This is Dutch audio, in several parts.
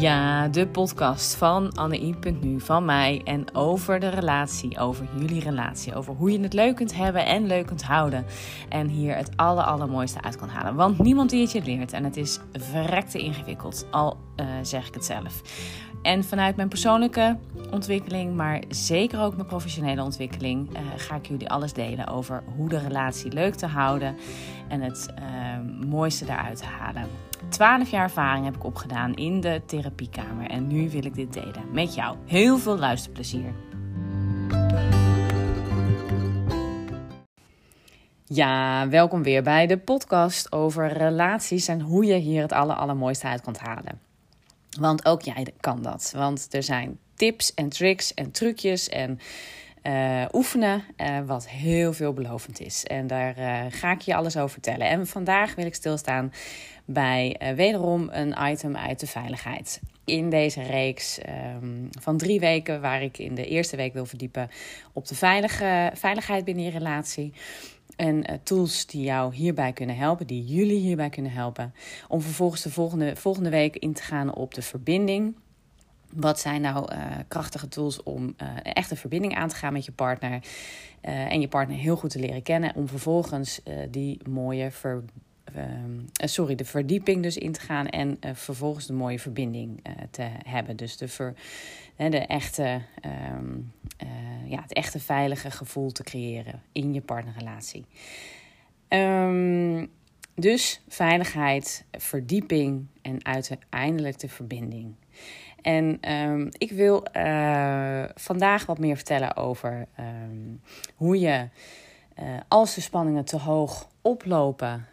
Ja, de podcast van Anne.nu, van mij en over de relatie, over jullie relatie, over hoe je het leuk kunt hebben en leuk kunt houden. En hier het aller, allermooiste uit kan halen. Want niemand die het je leert en het is verrekte ingewikkeld, al uh, zeg ik het zelf. En vanuit mijn persoonlijke ontwikkeling, maar zeker ook mijn professionele ontwikkeling, uh, ga ik jullie alles delen over hoe de relatie leuk te houden en het uh, mooiste daaruit te halen. 12 jaar ervaring heb ik opgedaan in de therapiekamer en nu wil ik dit delen met jou. Heel veel luisterplezier. Ja, welkom weer bij de podcast over relaties en hoe je hier het aller, allermooiste uit kunt halen. Want ook jij kan dat. Want er zijn tips en tricks en trucjes en uh, oefenen, uh, wat heel veelbelovend is. En daar uh, ga ik je alles over vertellen. En vandaag wil ik stilstaan bij wederom een item uit de veiligheid. In deze reeks um, van drie weken, waar ik in de eerste week wil verdiepen op de veilige, veiligheid binnen je relatie. En tools die jou hierbij kunnen helpen, die jullie hierbij kunnen helpen. Om vervolgens de volgende, volgende week in te gaan op de verbinding wat zijn nou uh, krachtige tools om uh, een verbinding aan te gaan met je partner en je partner heel goed te leren kennen, om vervolgens die mooie ver, sorry, de verdieping dus in te gaan en vervolgens de mooie verbinding te hebben. Dus de, ver, de echte, um, ja, het echte veilige gevoel te creëren in je partnerrelatie. Um, dus veiligheid, verdieping en uiteindelijk de verbinding. En ik wil vandaag wat meer vertellen over hoe je, als de spanningen te hoog oplopen,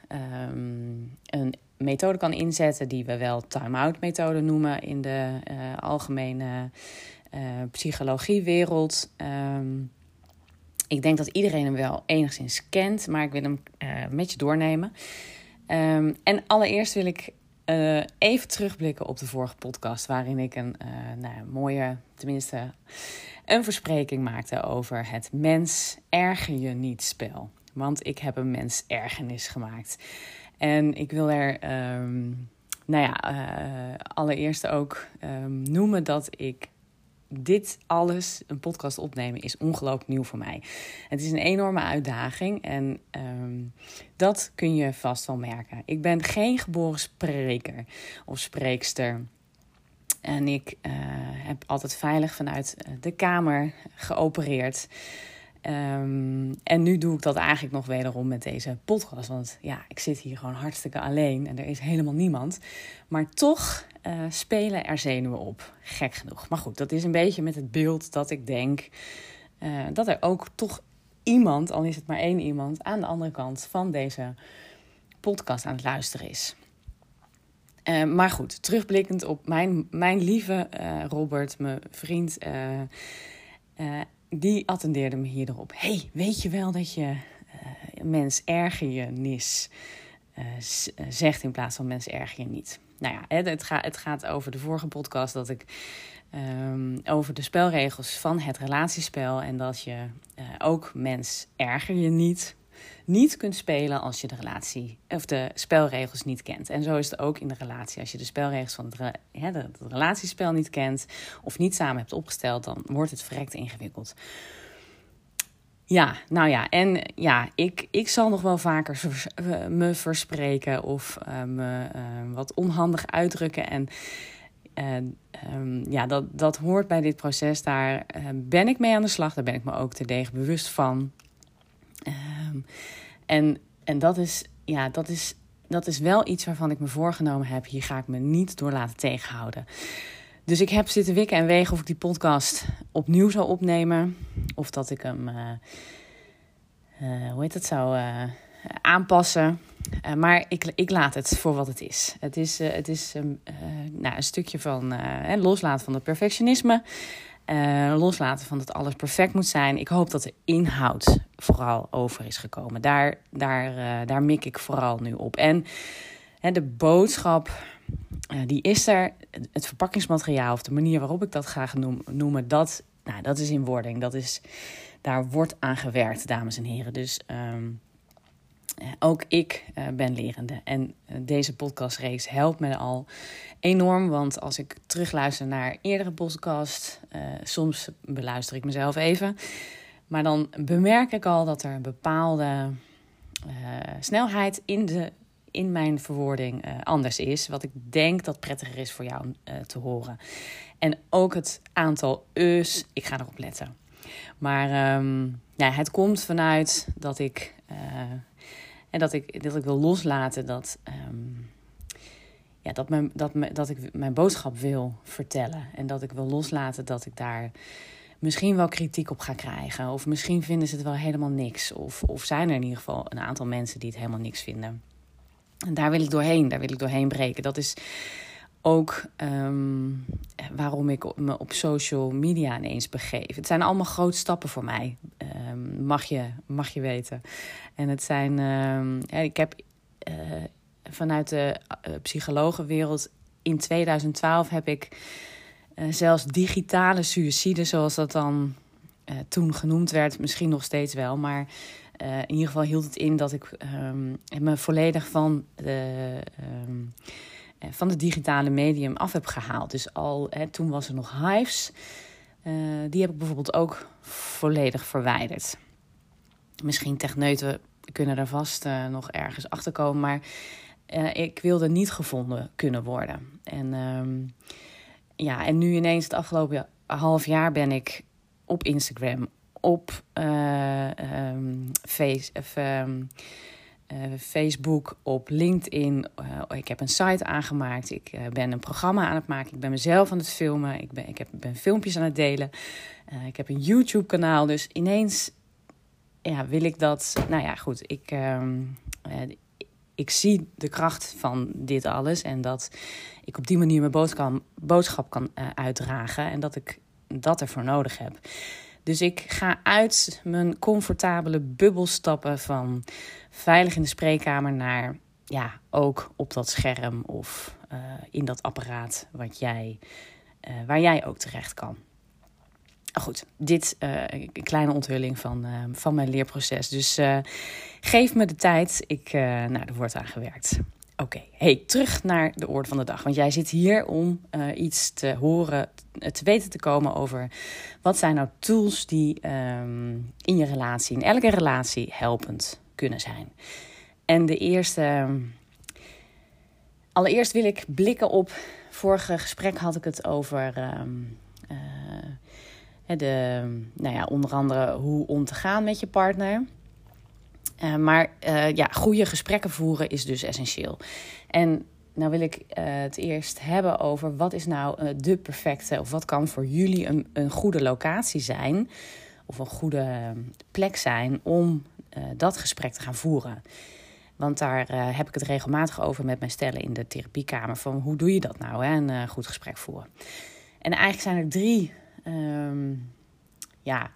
um, een methode kan inzetten die we wel time-out methode noemen in de uh, algemene psychologiewereld. ik denk dat iedereen hem wel enigszins kent, maar ik wil hem met je doornemen. en allereerst wil ik uh, even terugblikken op de vorige podcast, waarin ik een uh, nou, mooie, tenminste, een verspreking maakte over het mens erger je niet spel. Want ik heb een mens ergernis gemaakt. En ik wil er, um, nou ja, uh, allereerst ook um, noemen dat ik dit alles, een podcast opnemen, is ongelooflijk nieuw voor mij. Het is een enorme uitdaging en um, dat kun je vast wel merken. Ik ben geen geboren spreker of spreekster. En ik uh, heb altijd veilig vanuit de kamer geopereerd. Um, en nu doe ik dat eigenlijk nog wederom met deze podcast. Want ja, ik zit hier gewoon hartstikke alleen en er is helemaal niemand. Maar toch uh, spelen er zenuwen op. Gek genoeg. Maar goed, dat is een beetje met het beeld dat ik denk uh, dat er ook toch iemand, al is het maar één iemand, aan de andere kant van deze podcast aan het luisteren is. Uh, maar goed, terugblikkend op mijn, mijn lieve Robert, mijn vriend die attendeerde me hierop. hey, weet je wel dat je uh, mens erger je nis uh, zegt in plaats van mens erger je niet? Nou ja, het, gaat, het gaat over de vorige podcast dat ik um, over de spelregels van het relatiespel en dat je ook mens erger je niet niet kunt spelen als je de relatie of de spelregels niet kent. En zo is het ook in de relatie. Als je de spelregels van het, het relatiespel niet kent of niet samen hebt opgesteld, dan wordt het verrekt ingewikkeld. Ja, nou ja, en ja, ik, ik zal nog wel vaker me verspreken of uh, me uh, wat onhandig uitdrukken. En um, ja, dat, dat hoort bij dit proces. Daar ben ik mee aan de slag. Daar ben ik me ook te degen bewust van. En, en dat, is, ja, dat, is, dat is wel iets waarvan ik me voorgenomen heb. Hier ga ik me niet door laten tegenhouden. Dus ik heb zitten wikken en wegen of ik die podcast opnieuw zou opnemen. Of dat ik hem, uh, uh, hoe heet het, zou uh, aanpassen. maar ik, ik laat het voor wat het is. Het is, het is nou, een stukje van loslaten van het perfectionisme. Uh, loslaten van dat alles perfect moet zijn. Ik hoop dat de inhoud vooral over is gekomen. Daar, daar, uh, daar mik ik vooral nu op. En hè, de boodschap, uh, die is er. Het verpakkingsmateriaal of de manier waarop ik dat graag noem, noemen, dat, nou, dat is in wording. Dat is, daar wordt aan gewerkt, dames en heren. Dus um, ook ik ben lerende. En deze podcastreeks helpt me al enorm. Want als ik terugluister naar eerdere podcasts, soms beluister ik mezelf even. Maar dan bemerk ik al dat er een bepaalde snelheid in de in mijn verwoording anders is. Wat ik denk dat prettiger is voor jou te horen. En ook het aantal us, ik ga erop letten. Maar um, ja, het komt vanuit dat ik, en dat ik, dat ik wil loslaten dat, um, ja, dat, mijn, dat, dat ik mijn boodschap wil vertellen. En dat ik wil loslaten dat ik daar misschien wel kritiek op ga krijgen. Of misschien vinden ze het wel helemaal niks. Of, of zijn er in ieder geval een aantal mensen die het helemaal niks vinden. En daar wil ik doorheen, daar wil ik doorheen breken. Dat is ook um, waarom ik me op social media ineens begeef. Het zijn allemaal grote stappen voor mij, um, mag, je, mag je weten. En het zijn, ja, ik heb uh, vanuit de uh, psychologenwereld in 2012 heb ik uh, zelfs digitale suïcide, zoals dat dan toen genoemd werd, misschien nog steeds wel, maar in ieder geval hield het in dat ik um, me volledig van de, van de digitale medium af heb gehaald. Dus al hè, toen was er nog Hives. Uh, die heb ik bijvoorbeeld ook volledig verwijderd. Misschien techneuten kunnen daar vast uh, nog ergens achter komen, maar ik wilde niet gevonden kunnen worden. En um, ja, en nu ineens het afgelopen half jaar ben ik op Instagram, op face, of, um, uh, Facebook, op LinkedIn. Uh, ik heb een site aangemaakt. Ik ben een programma aan het maken. Ik ben mezelf aan het filmen. Ik ben, ik heb, ben filmpjes aan het delen. ik heb een YouTube-kanaal. Dus ineens ja, wil ik dat. Nou ja, goed. Ik, um, ik zie de kracht van dit alles. En dat ik op die manier mijn boodschap, boodschap kan uitdragen. En dat ik dat ervoor nodig heb. Dus ik ga uit mijn comfortabele bubbel stappen van veilig in de spreekkamer naar ja, ook op dat scherm of uh, in dat apparaat jij, uh, waar jij ook terecht kan. Goed, dit uh, een kleine onthulling van, van mijn leerproces. Dus geef me de tijd. Ik, nou, er wordt aan gewerkt. Oké, hey, terug naar de orde van de dag. Want jij zit hier om uh, iets te horen, te weten te komen over wat zijn nou tools die um, in je relatie, in elke relatie, helpend kunnen zijn. En de eerste. Allereerst wil ik blikken op. Vorige gesprek had ik het over. Um, uh, de, nou ja, onder andere hoe om te gaan met je partner. Uh, maar uh, ja, goede gesprekken voeren is dus essentieel. En nou wil ik uh, het eerst hebben over wat is nou de perfecte, of wat kan voor jullie een, een goede locatie zijn, of een goede plek zijn om dat gesprek te gaan voeren. Want daar heb ik het regelmatig over met mijn stellen in de therapiekamer. Van hoe doe je dat nou, hè, een goed gesprek voeren? En eigenlijk zijn er drie um, ja,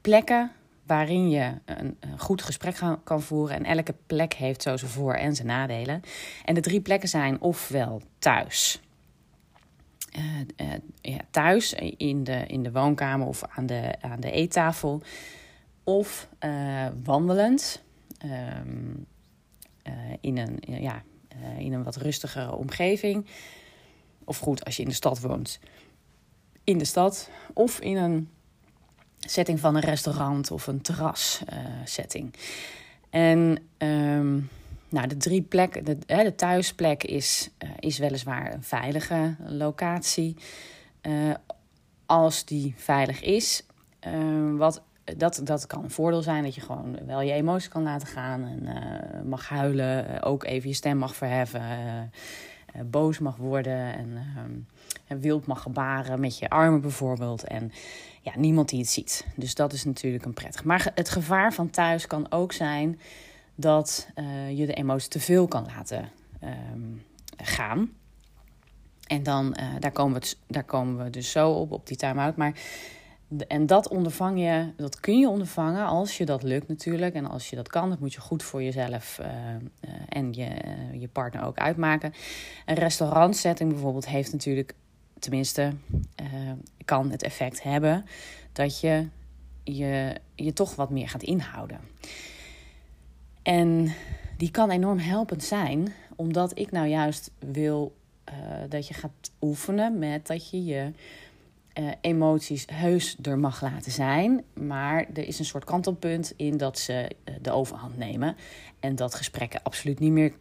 plekken waarin je een, goed gesprek kan voeren. En elke plek heeft zo zijn voor- en zijn nadelen. En de drie plekken zijn ofwel thuis. Uh, uh, ja, thuis in de, in de woonkamer of aan de, aan de eettafel. Of wandelend um, in, een, ja, in een wat rustigere omgeving. Of goed, als je in de stad woont, in de stad. Of in een setting van een restaurant of een terras uh, setting. En um, nou, de drie plekken, de, de thuisplek is, uh, is weliswaar een veilige locatie. Uh, als die veilig is, wat, dat, dat kan een voordeel zijn dat je gewoon wel je emoties kan laten gaan en mag huilen, ook even je stem mag verheffen, boos mag worden en ehm, wild mag gebaren met je armen bijvoorbeeld. En ja, niemand die het ziet. Dus dat is natuurlijk een prettig. Maar het gevaar van thuis kan ook zijn dat uh, je de emotie te veel kan laten um, gaan. En dan, uh, daar, komen we, daar komen we dus zo op, op die time-out. Maar en dat ondervang je, dat kun je ondervangen als je dat lukt natuurlijk. En als je dat kan, dat moet je goed voor jezelf uh, en je, je partner ook uitmaken. Een restaurantsetting bijvoorbeeld heeft natuurlijk tenminste, uh, kan het effect hebben dat je, je je toch wat meer gaat inhouden. En die kan enorm helpend zijn, omdat ik nou juist wil uh, dat je gaat oefenen met dat je je uh, emoties heus er mag laten zijn. Maar er is een soort kantelpunt in dat ze de overhand nemen. En dat gesprekken absoluut niet meer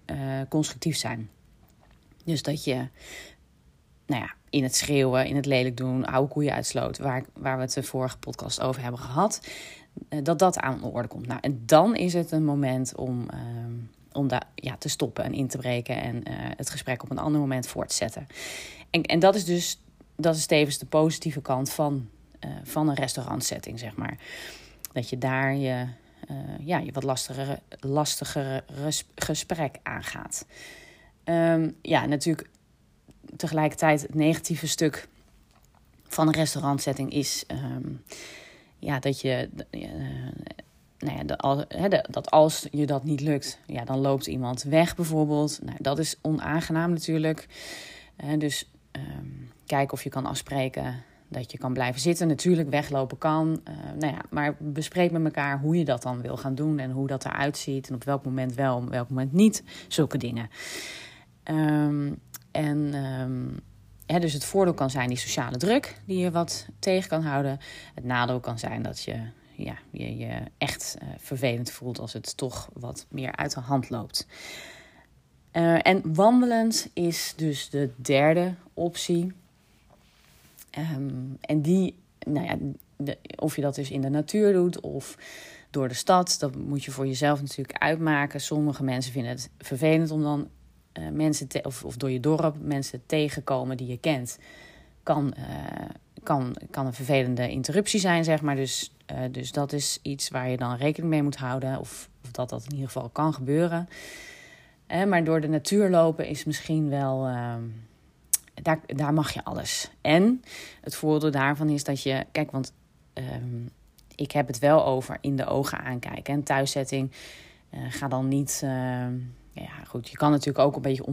constructief zijn. Dus dat je, nou ja, in het schreeuwen, in het lelijk doen, oude koeien uitsloot, waar, waar we het de vorige podcast over hebben gehad, dat dat aan de orde komt. Nou, en dan is het een moment om ehm, om daar ja, te stoppen en in te breken en uh, het gesprek op een ander moment voor te zetten. En, en dat is dus dat is tevens de positieve kant van, uh, van een restaurantsetting, zeg maar. Dat je daar je, ja, je wat lastigere, lastigere gesprek aangaat. Um, ja, natuurlijk tegelijkertijd het negatieve stuk van een restaurantsetting is um, ja, dat je nou ja, dat als je dat niet lukt, ja, dan loopt iemand weg bijvoorbeeld. Nou, dat is onaangenaam natuurlijk. Uh, dus um, kijk of je kan afspreken dat je kan blijven zitten. Natuurlijk, weglopen kan. Uh, nou ja, maar bespreek met elkaar hoe je dat dan wil gaan doen en hoe dat eruit ziet. En op welk moment wel, op welk moment niet. Zulke dingen. Um, en um, dus het voordeel kan zijn die sociale druk die je wat tegen kan houden. Het nadeel kan zijn dat je ja, je je echt uh, vervelend voelt als het toch wat meer uit de hand loopt. Uh, en wandelend is dus de derde optie. Um, en die, nou ja, of je dat dus in de natuur doet of door de stad, dat moet je voor jezelf natuurlijk uitmaken. Sommige mensen vinden het vervelend om dan uh, mensen, of, of door je dorp mensen tegenkomen die je kent. Kan, kan, kan een vervelende interruptie zijn, zeg maar. Dus uh, dus dat is iets waar je dan rekening mee moet houden. Of, of dat dat in ieder geval kan gebeuren. Maar door de natuur lopen is misschien wel. Uh, daar, daar mag je alles. En het voordeel daarvan is dat je. Kijk, want ehm, ik heb het wel over in de ogen aankijken. En thuiszetting. Ga dan niet. Ehm, ja, goed. Je kan natuurlijk ook een beetje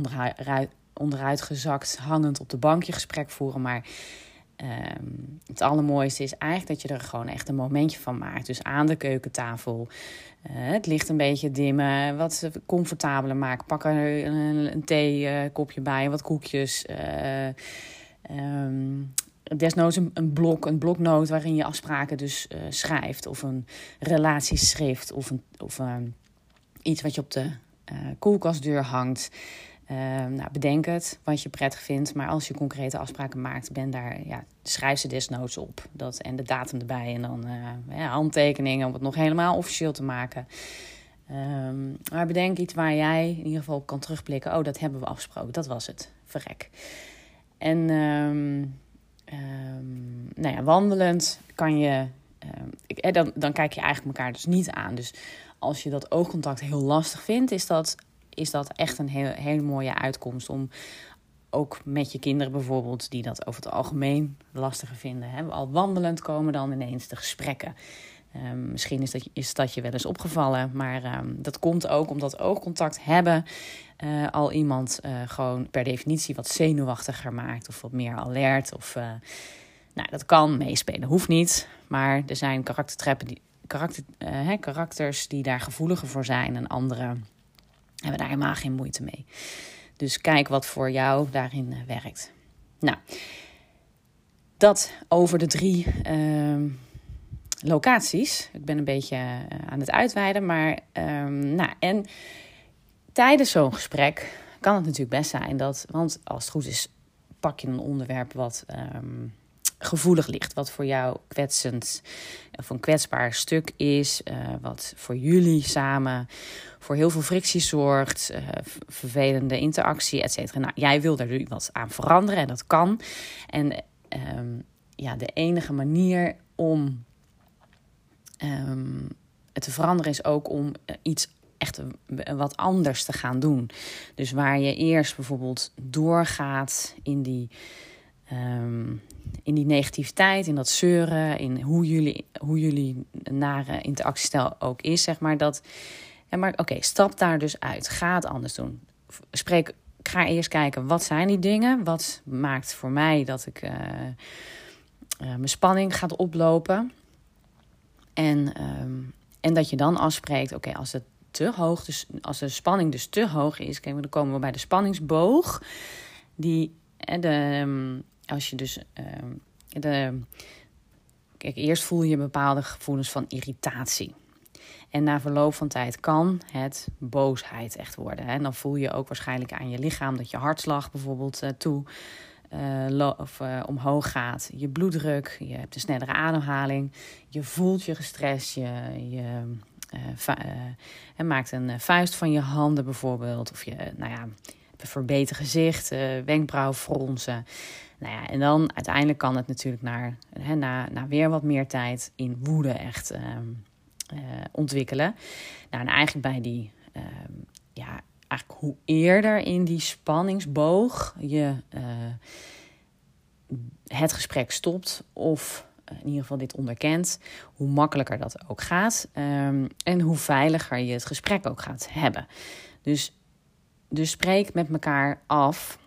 onderuit, gezakt, hangend op de bank je gesprek voeren. Maar Um, het allermooiste is eigenlijk dat je er gewoon echt een momentje van maakt. Dus aan de keukentafel. Uh, het licht een beetje dimmen. Wat comfortabeler maken. Pak er een, een theekopje uh, bij. Wat koekjes. Uh, um, desnoods een, een, blok, een bloknoot waarin je afspraken dus schrijft. Of een relatieschrift. Of, een, of um, iets wat je op de koelkastdeur hangt. Uh, nou, bedenk het, wat je prettig vindt. Maar als je concrete afspraken maakt, ben daar, ja, schrijf ze desnoods op. Dat, en de datum erbij. En dan uh, ja, handtekeningen om het nog helemaal officieel te maken. Um, maar bedenk iets waar jij in ieder geval op kan terugblikken. Oh, dat hebben we afgesproken. Dat was het. Verrek. En um, nou ja, wandelend kan je. Ik, eh, dan, dan kijk je eigenlijk elkaar dus niet aan. Dus als je dat oogcontact heel lastig vindt, is dat is dat echt een heel, hele mooie uitkomst om ook met je kinderen bijvoorbeeld, die dat over het algemeen lastiger vinden. Hè? Al wandelend komen dan ineens de gesprekken. Um, misschien is dat, is dat je wel eens opgevallen, maar um, dat komt ook omdat oogcontact hebben uh, al iemand uh, gewoon per definitie wat zenuwachtiger maakt of wat meer alert. Of, nou, dat kan meespelen, hoeft niet, maar er zijn karaktertreppen die, karakter, hè, karakters die daar gevoeliger voor zijn en andere hebben daar helemaal geen moeite mee. Dus kijk wat voor jou daarin eh, werkt. Nou, dat over de drie uh, locaties. Ik ben een beetje uh, aan het uitweiden, maar um, nou, en tijdens zo'n gesprek kan het natuurlijk best zijn dat, want als het goed is, pak je een onderwerp wat um, gevoelig ligt. Wat voor jou kwetsend of een kwetsbaar stuk is. Uh, wat voor jullie samen voor heel veel frictie zorgt. Uh, vervelende interactie, et cetera. Nou, jij wil er nu wat aan veranderen en dat kan. En um, ja, de enige manier om um, het te veranderen is ook om uh, iets echt wat anders te gaan doen. Dus waar je eerst bijvoorbeeld doorgaat in die um, in die negativiteit, in dat zeuren, in hoe jullie, hoe jullie nare interactiestijl ook is, zeg maar. Dat, maar oké, stap daar dus uit. Ga het anders doen. Spreek, ga eerst kijken, wat zijn die dingen? Wat maakt voor mij dat ik uh, uh, mijn spanning gaat oplopen? En, um, en dat je dan afspreekt, oké, als het te hoog, dus als de spanning dus te hoog is, dan komen we bij de spanningsboog. Die, de, ehm, als je dus ehm, de, kijk, eerst voel je bepaalde gevoelens van irritatie. En na verloop van tijd kan het boosheid echt worden. En dan voel je ook waarschijnlijk aan je lichaam dat je hartslag bijvoorbeeld uh, toe uh, of, uh, omhoog gaat. Je bloeddruk, je hebt een snellere ademhaling. Je voelt je gestrest. Je, maakt een vuist van je handen bijvoorbeeld. Of je, nou ja, een verbeterd gezicht, wenkbrauwfronsen. Nou ja, en dan uiteindelijk kan het natuurlijk naar, hè, na, na weer wat meer tijd in woede echt ehm, ontwikkelen. Nou, en eigenlijk bij die ehm, ja, eigenlijk hoe eerder in die spanningsboog je uh, het gesprek stopt of in ieder geval dit onderkent, hoe makkelijker dat ook gaat um, en hoe veiliger je het gesprek ook gaat hebben. Dus, dus spreek met elkaar af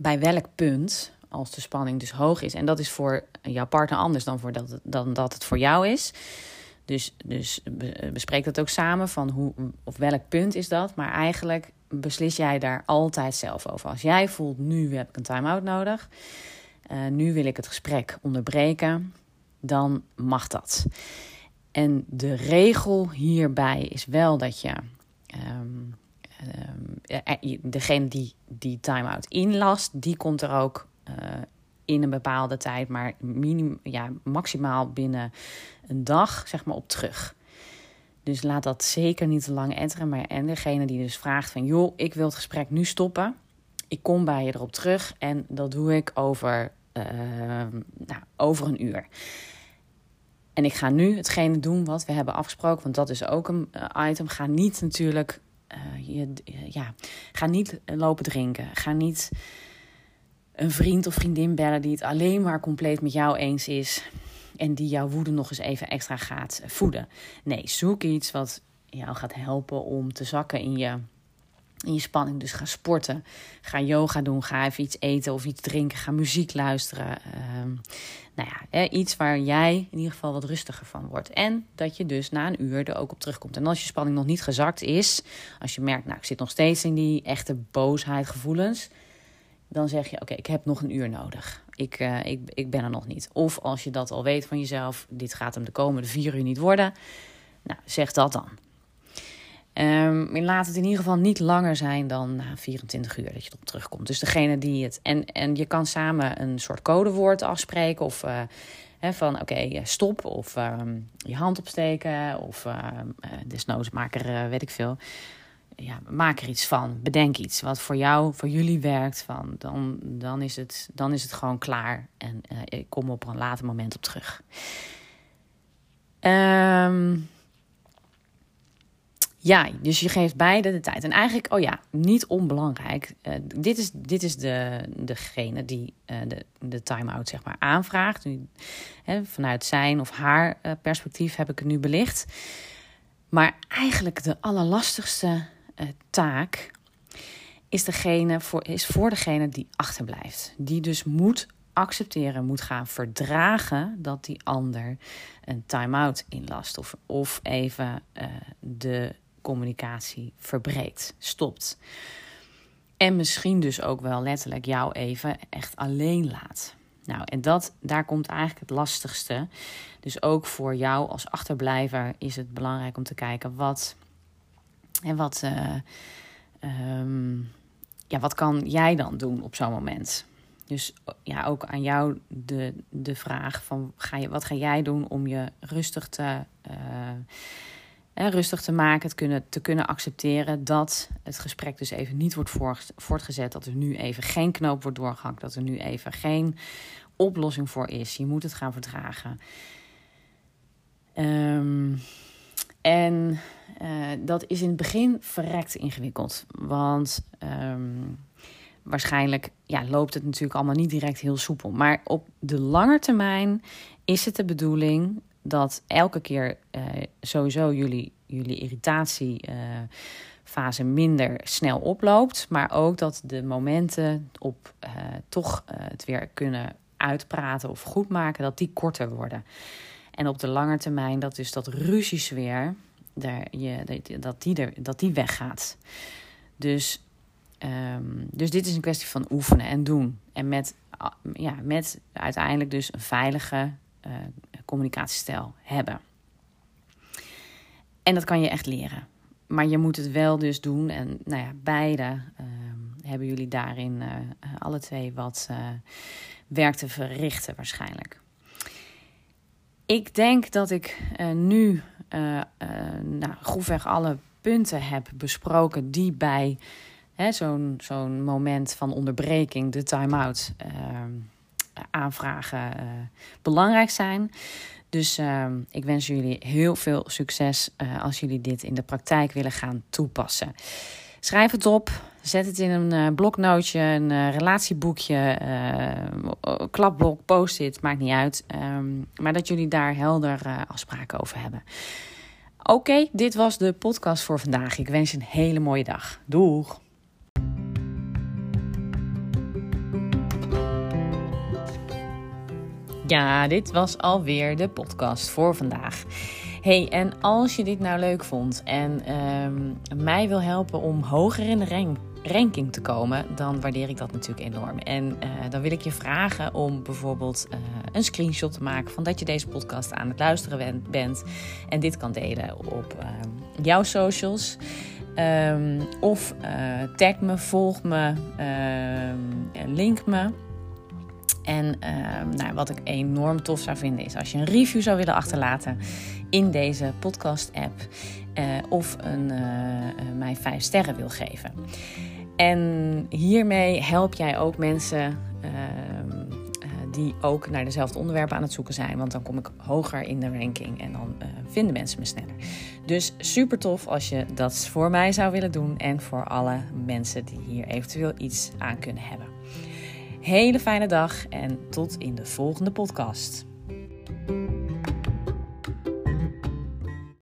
bij welk punt, als de spanning dus hoog is, en dat is voor jouw partner anders dan, voor dat, dan dat het voor jou is. Dus, dus bespreek dat ook samen van hoe, of welk punt is dat. Maar eigenlijk beslis jij daar altijd zelf over. Als jij voelt, nu heb ik een time-out nodig. Uh, nu wil ik het gesprek onderbreken. Dan mag dat. En de regel hierbij is wel dat je um, um, degene die die time-out inlast, die komt er ook uh, in een bepaalde tijd, maar minim, ja, maximaal binnen een dag zeg maar, op terug. Dus laat dat zeker niet te lang etteren. Maar en degene die dus vraagt van... joh, ik wil het gesprek nu stoppen. Ik kom bij je erop terug en dat doe ik over, uh, nou, over een uur. En ik ga nu hetgene doen wat we hebben afgesproken. Want dat is ook een uh, item. Ga niet natuurlijk... Uh, je, ja, ga niet lopen drinken. Ga niet een vriend of vriendin bellen die het alleen maar compleet met jou eens is. En die jouw woede nog eens even extra gaat voeden. Nee, zoek iets wat jou gaat helpen om te zakken in je, in je spanning. Dus ga sporten, ga yoga doen, ga even iets eten of iets drinken, ga muziek luisteren. Uh, nou ja, iets waar jij in ieder geval wat rustiger van wordt. En dat je dus na een uur er ook op terugkomt. En als je spanning nog niet gezakt is, als je merkt, nou ik zit nog steeds in die echte boosheid gevoelens dan zeg je: Oké, ik heb nog een uur nodig. Ik, uh, ik, ik ben er nog niet. Of als je dat al weet van jezelf: dit gaat hem de komende vier uur niet worden. Nou, zeg dat dan. Um, laat het in ieder geval niet langer zijn dan na 24 uur dat je erop terugkomt. Dus degene die het. En, en je kan samen een soort codewoord afspreken. Of uh, van oké, okay, stop. Of um, je hand opsteken. Of uh, desnoods maak er weet ik veel ja, maak er iets van. Bedenk iets wat voor jou, voor jullie werkt. Van, dan, dan, is het, dan is het gewoon klaar. En ik kom op een later moment op terug. Um, ja, dus je geeft beide de tijd. En eigenlijk, oh ja, niet onbelangrijk. Uh, dit is, dit is de, degene die uh, de, de time-out zeg maar aanvraagt. Nu, hè, vanuit zijn of haar perspectief heb ik het nu belicht. Maar eigenlijk de allerlastigste taak is, degene voor, is voor degene die achterblijft. Die dus moet accepteren, moet gaan verdragen dat die ander een time-out inlast. Of, of even de communicatie verbreekt, stopt. En misschien dus ook wel letterlijk jou even echt alleen laat. Nou, en dat, daar komt eigenlijk het lastigste. Dus ook voor jou als achterblijver is het belangrijk om te kijken wat en wat, uh, um, ja, wat kan jij dan doen op zo'n moment? Dus ja, ook aan jou de, de vraag van ga je, wat ga jij doen om je rustig te, uh, rustig te maken, het kunnen, te kunnen accepteren dat het gesprek dus even niet wordt voortgezet, dat er nu even geen knoop wordt doorgehakt, dat er nu even geen oplossing voor is. Je moet het gaan verdragen. Um, en uh, dat is in het begin verrekt ingewikkeld. Want um, waarschijnlijk ja, loopt het natuurlijk allemaal niet direct heel soepel. Maar op de lange termijn is het de bedoeling dat elke keer uh, sowieso jullie, jullie irritatiefase uh, minder snel oploopt. Maar ook dat de momenten op uh, toch het weer kunnen uitpraten of goed maken, dat die korter worden. En op de lange termijn dat dus dat ruziesfeer daar, je, dat, die er, dat die weggaat. Dus, ehm, dus dit is een kwestie van oefenen en doen. En met, ja, met uiteindelijk dus een veilige communicatiestijl hebben. En dat kan je echt leren. Maar je moet het wel dus doen. En nou ja, beide ehm, hebben jullie daarin uh, alle twee wat uh, werk te verrichten waarschijnlijk. Ik denk dat ik uh, nu nou, grofweg alle punten heb besproken die bij zo'n zo'n moment van onderbreking, de time-out, ehm, aanvragen belangrijk zijn. Dus uh, ik wens jullie heel veel succes uh, als jullie dit in de praktijk willen gaan toepassen. Schrijf het op, zet het in een uh, bloknootje, een relatieboekje, klapblok, post-it, maakt niet uit. Um, maar dat jullie daar helder afspraken over hebben. Oké, dit was de podcast voor vandaag. Ik wens je een hele mooie dag. Doeg! Ja, dit was alweer de podcast voor vandaag. Hey, en als je dit nou leuk vond en um, mij wil helpen om hoger in de rank, ranking te komen, dan waardeer ik dat natuurlijk enorm. En uh, dan wil ik je vragen om bijvoorbeeld uh, een screenshot te maken van dat je deze podcast aan het luisteren bent en dit kan delen op uh, jouw socials. Um, of tag me, volg me, ehm, link me. En uh, nou, wat ik enorm tof zou vinden is als je een review zou willen achterlaten in deze podcast-app. Uh, of een, uh, mij vijf sterren wil geven. En hiermee help jij ook mensen ehm, die ook naar dezelfde onderwerpen aan het zoeken zijn. Want dan kom ik hoger in de ranking en dan vinden mensen me sneller. Dus super tof als je dat voor mij zou willen doen en voor alle mensen die hier eventueel iets aan kunnen hebben. Hele fijne dag en tot in de volgende podcast.